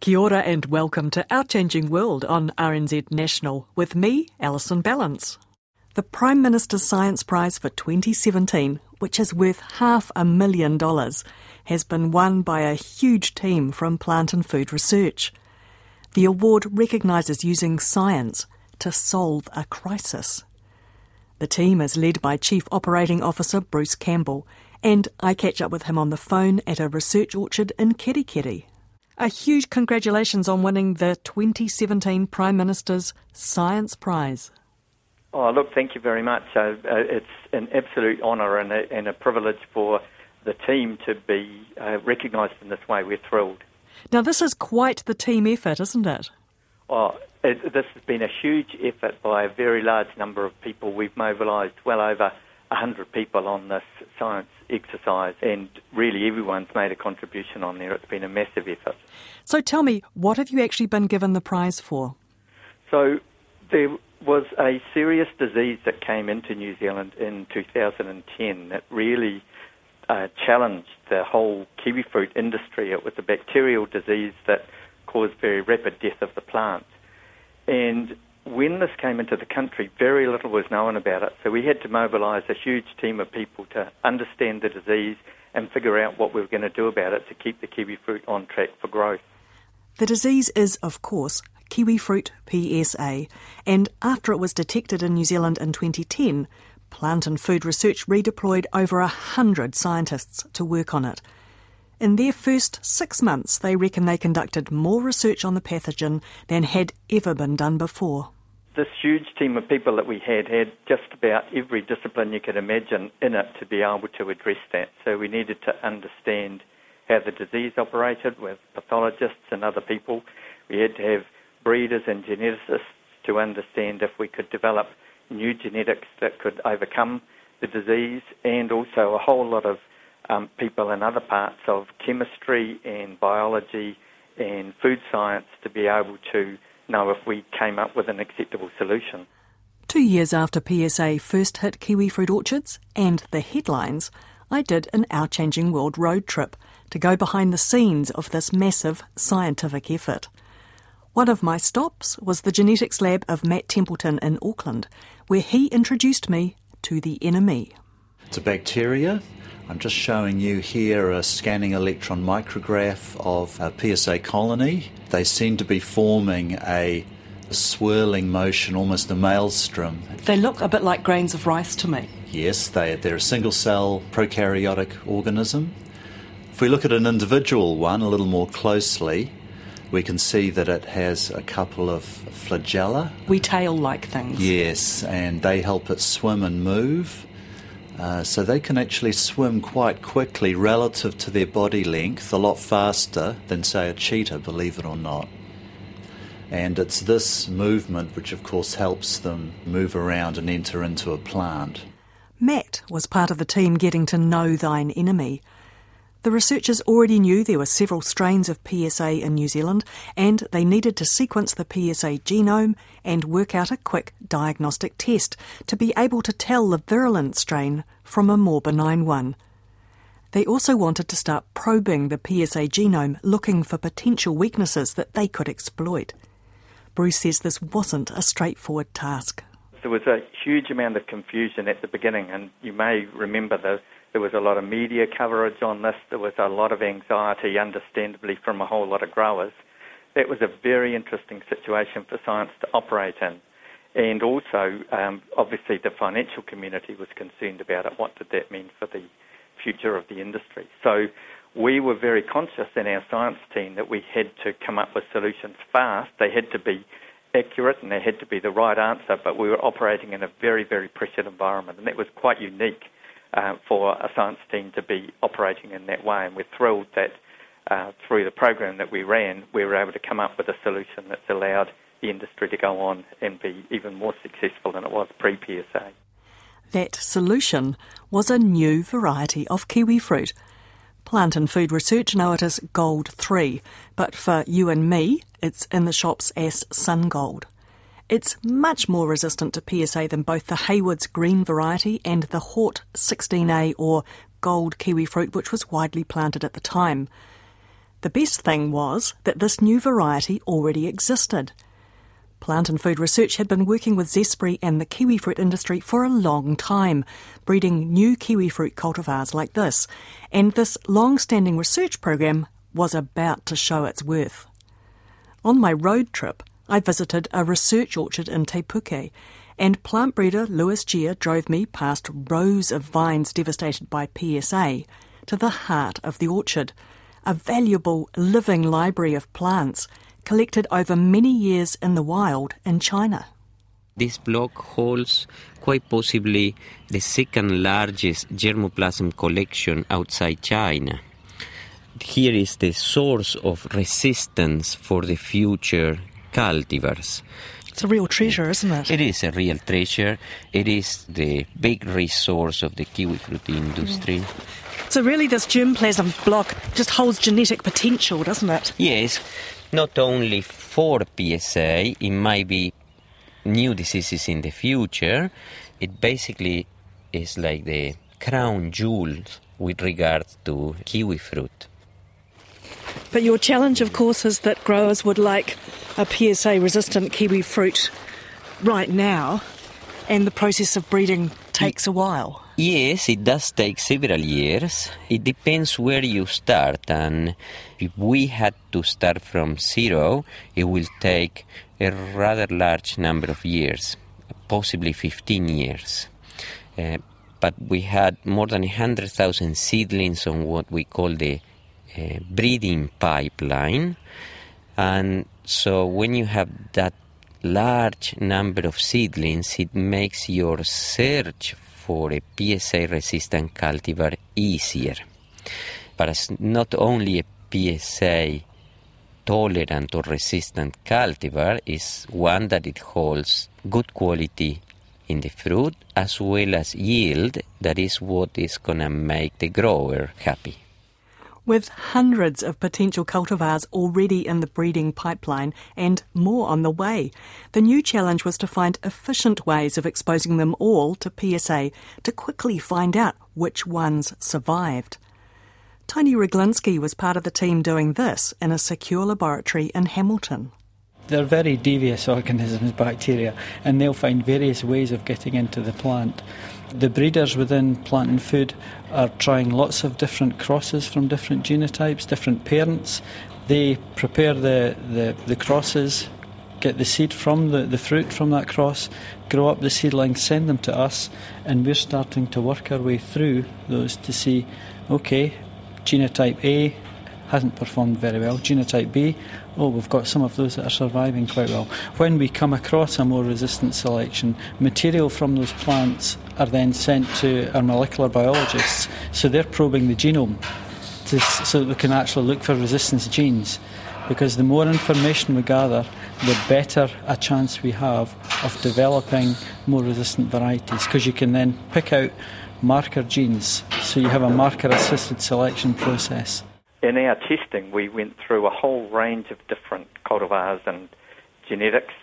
Kia ora and welcome to Our Changing World on RNZ National with me, Alison Ballance. The Prime Minister's Science Prize for 2017, which is worth half a million dollars, has been won by a huge team from Plant and Food Research. The award recognises using science to solve a crisis. The team is led by Chief Operating Officer Bruce Campbell, and I catch up with him on the phone at a research orchard in Kerikeri. A huge congratulations on winning the 2017 Prime Minister's Science Prize. Oh, look, thank you very much. Uh, uh, it's an absolute honour and a, and a, privilege for the team to be uh, recognised in this way. We're thrilled. Now, this is quite the team effort, isn't it? Oh, it, this has been a huge effort by a very large number of people. We've mobilised well over 100 people on this science exercise, and really everyone's made a contribution on there. It's been a massive effort. So tell me, what have you actually been given the prize for? So there was a serious disease that came into New Zealand in 2010 that really uh, challenged the whole kiwi fruit industry. It was a bacterial disease that caused very rapid death of the plant. And when this came into the country, very little was known about it. So we had to mobilise a huge team of people to understand the disease and figure out what we were going to do about it to keep the kiwi fruit on track for growth. The disease is, of course, kiwi fruit PSA, and after it was detected in New Zealand in 2010, Plant and Food Research redeployed over a hundred scientists to work on it. In their first six months, they reckon they conducted more research on the pathogen than had ever been done before. This huge team of people that we had had just about every discipline you could imagine in it to be able to address that. So we needed to understand how the disease operated with pathologists and other people. We had to have breeders and geneticists to understand if we could develop new genetics that could overcome the disease, and also a whole lot of um, people in other parts of chemistry and biology and food science to be able to know if we came up with an acceptable solution. Two years after PSA first hit kiwi fruit orchards and the headlines, I did an Our Changing World road trip to go behind the scenes of this massive scientific effort. One of my stops was the genetics lab of Matt Templeton in Auckland, where he introduced me to the enemy. It's a bacteria I'm just showing you here a scanning electron micrograph of a PSA colony. They seem to be forming a, swirling motion, almost a maelstrom. They look a bit like grains of rice to me. Yes, they, they're a single cell prokaryotic organism. If we look at an individual one a little more closely, we can see that it has a couple of flagella. We tail like things. Yes, and they help it swim and move. Uh, so they can actually swim quite quickly relative to their body length, a lot faster than, say, a cheetah, believe it or not. And it's this movement which, of course, helps them move around and enter into a plant. Matt was part of the team getting to know thine enemy. The researchers already knew there were several strains of PSA in New Zealand, and they needed to sequence the PSA genome and work out a quick diagnostic test to be able to tell the virulent strain from a more benign one. They also wanted to start probing the PSA genome, looking for potential weaknesses that they could exploit. Bruce says this wasn't a straightforward task. There was a huge amount of confusion at the beginning, and you may remember the there was a lot of media coverage on this. There was a lot of anxiety, understandably, from a whole lot of growers. That was a very interesting situation for science to operate in. And also, um, obviously, the financial community was concerned about it. What did that mean for the future of the industry? So we were very conscious in our science team that we had to come up with solutions fast. They had to be accurate and they had to be the right answer, but we were operating in a very, very pressured environment, and that was quite unique uh, for a science team to be operating in that way. And we're thrilled that uh, through the program that we ran, we were able to come up with a solution that's allowed the industry to go on and be even more successful than it was pre PSA. That solution was a new variety of kiwi fruit. Plant and Food Research know it as Gold 3, but for you and me, it's in the shops as Sun Gold. It's much more resistant to PSA than both the Hayward's green variety and the Hort 16A or gold kiwi fruit, which was widely planted at the time. The best thing was that this new variety already existed. Plant and Food Research had been working with Zespri and the kiwi fruit industry for a long time, breeding new kiwi fruit cultivars like this, and this long standing research program was about to show its worth. On my road trip, I visited a research orchard in Te Puke, and plant breeder Luis Gea drove me past rows of vines devastated by PSA to the heart of the orchard, a valuable living library of plants collected over many years in the wild in China. This block holds quite possibly the second largest germplasm collection outside China. Here is the source of resistance for the future cultivars. It's a real treasure, isn't it? It is a real treasure. It is the big resource of the kiwi fruit industry. Mm. So, really, this germplasm block just holds genetic potential, doesn't it? Yes, not only for PSA, it might be new diseases in the future. It basically is like the crown jewels with regard to kiwi fruit. But your challenge, of course, is that growers would like a PSA resistant kiwi fruit right now, and the process of breeding takes a while. Yes, it does take several years. It depends where you start, and if we had to start from zero, it will take a rather large number of years, possibly 15 years. Uh, but we had more than 100,000 seedlings on what we call the uh, breeding pipeline. And so when you have that large number of seedlings, it makes your search for a PSA resistant cultivar easier. But it's not only a PSA tolerant or resistant cultivar is one that it holds good quality in the fruit as well as yield that is what is going to make the grower happy. With hundreds of potential cultivars already in the breeding pipeline and more on the way, the new challenge was to find efficient ways of exposing them all to PSA to quickly find out which ones survived. Tony Reglinski was part of the team doing this in a secure laboratory in Hamilton. They're very devious organisms, bacteria, and they'll find various ways of getting into the plant. The breeders within plant and food are trying lots of different crosses from different genotypes, different parents. They prepare the, the, the crosses, get the seed from the, the fruit from that cross, grow up the seedlings, send them to us, and we're starting to work our way through those to see okay, genotype A hasn't performed very well. Genotype B, oh, we've got some of those that are surviving quite well. When we come across a more resistant selection, material from those plants are then sent to our molecular biologists, so they're probing the genome to, so that we can actually look for resistance genes. Because the more information we gather, the better a chance we have of developing more resistant varieties. Because you can then pick out marker genes, so you have a marker assisted selection process in our testing, we went through a whole range of different cultivars and genetics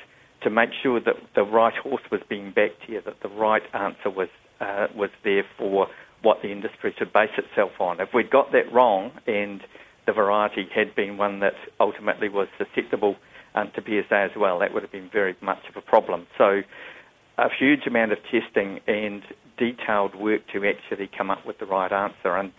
to make sure that the right horse was being backed here, that the right answer was uh, was there for what the industry should base itself on. If we'd got that wrong and the variety had been one that ultimately was susceptible um, to PSA as well, that would have been very much of a problem. So, a huge amount of testing and detailed work to actually come up with the right answer. And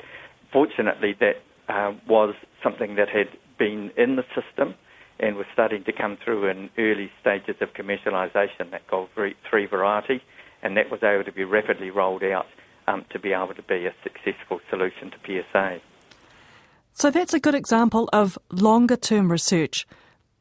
fortunately, that uh, was something that had been in the system and was starting to come through in early stages of commercialisation, that Gold 3 variety, and that was able to be rapidly rolled out um, to be able to be a successful solution to PSA. So that's a good example of longer term research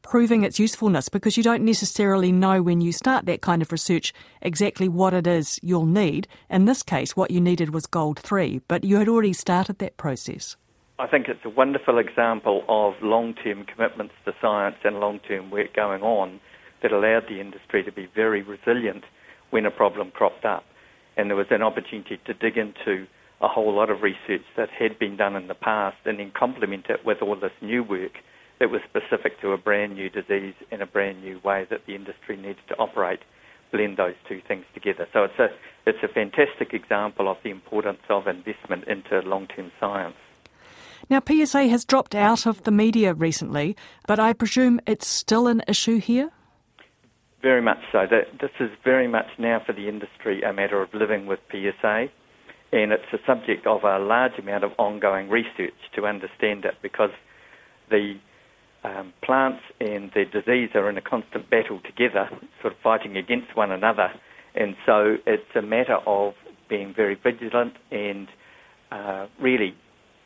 proving its usefulness because you don't necessarily know when you start that kind of research exactly what it is you'll need. In this case, what you needed was Gold 3, but you had already started that process. I think it's a wonderful example of long term commitments to science and long term work going on that allowed the industry to be very resilient when a problem cropped up. And there was an opportunity to dig into a whole lot of research that had been done in the past and then complement it with all this new work that was specific to a brand new disease and a brand new way that the industry needed to operate, blend those two things together. So it's a, it's a fantastic example of the importance of investment into long term science. Now, PSA has dropped out of the media recently, but I presume it's still an issue here? Very much so. This is very much now for the industry a matter of living with PSA, and it's a subject of a large amount of ongoing research to understand it because the um, plants and the disease are in a constant battle together, sort of fighting against one another. And so it's a matter of being very vigilant and uh, really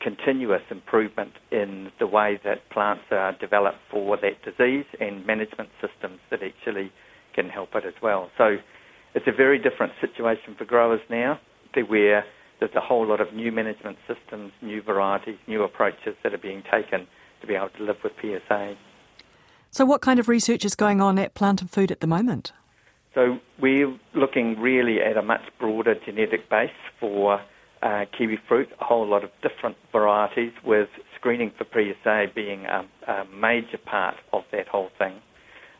continuous improvement in the way that plants are developed for that disease and management systems that actually can help it as well. So it's a very different situation for growers now, where there's a whole lot of new management systems, new varieties, new approaches that are being taken to be able to live with PSA. So, what kind of research is going on at Plant and Food at the moment? So, we're looking really at a much broader genetic base for uh, kiwi fruit, a whole lot of different varieties, with screening for PSA being a, a major part of that whole thing.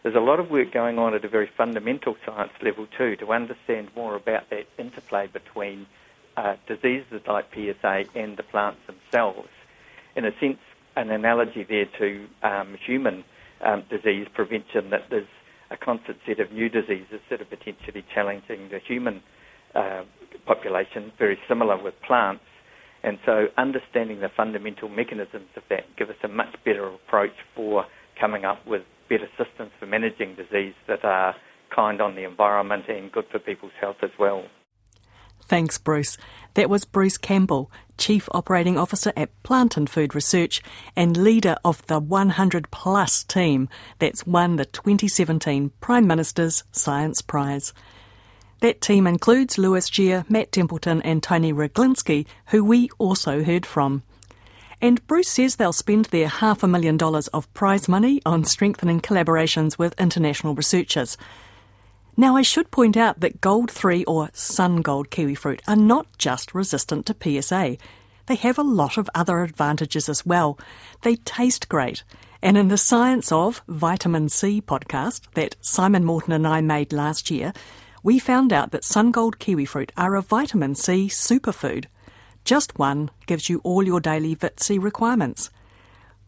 There's a lot of work going on at a very fundamental science level too to understand more about that interplay between uh, diseases like PSA and the plants themselves. In a sense, an analogy there to um, human um, disease prevention that there's a constant set of new diseases that are potentially challenging the human uh, population, very similar with plants. And so understanding the fundamental mechanisms of that give us a much better approach for coming up with better systems for managing disease that are kind on the environment and good for people's health as well. Thanks, Bruce. That was Bruce Campbell, Chief Operating Officer at Plant and Food Research and leader of the 100 plus team that's won the 2017 Prime Minister's Science Prize. That team includes Luis Gea, Matt Templeton, and Tony Reglinski, who we also heard from. And Bruce says they'll spend their half a million dollars of prize money on strengthening collaborations with international researchers. Now, I should point out that Gold 3 or Sun Gold kiwi fruit are not just resistant to PSA. They have a lot of other advantages as well. They taste great. And in the Science of Vitamin C podcast that Simon Morton and I made last year, we found out that Sun Gold kiwi fruit are a vitamin C superfood. Just one gives you all your daily Vit C requirements.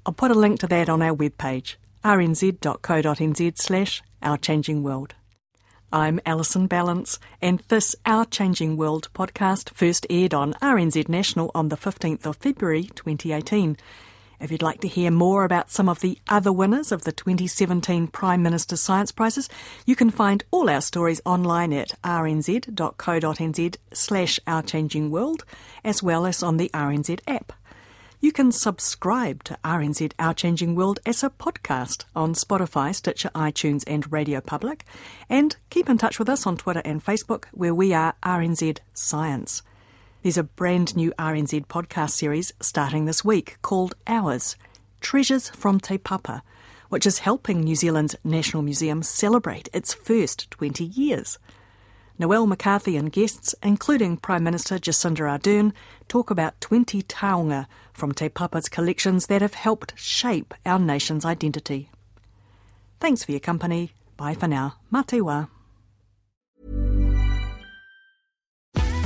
I'll put a link to that on our webpage, rnz.co.nz slash Our Changing World. I'm Alison Ballance, and this Our Changing World podcast first aired on RNZ National on the 15th of February 2018. If you'd like to hear more about some of the other winners of the 2017 Prime Minister's Science Prizes, you can find all our stories online at rnz.co.nz slash Our Changing World, as well as on the RNZ app. You can subscribe to RNZ Our Changing World as a podcast on Spotify, Stitcher, iTunes, and Radio Public. And keep in touch with us on Twitter and Facebook, where we are RNZ Science. There's a brand new RNZ podcast series starting this week called Ours Treasures from Te Papa, which is helping New Zealand's National Museum celebrate its first 20 years. Noel McCarthy and guests, including Prime Minister Jacinda Ardern, talk about 20 taonga from Te Papa's collections that have helped shape our nation's identity. Thanks for your company. Bye for now. Matewa.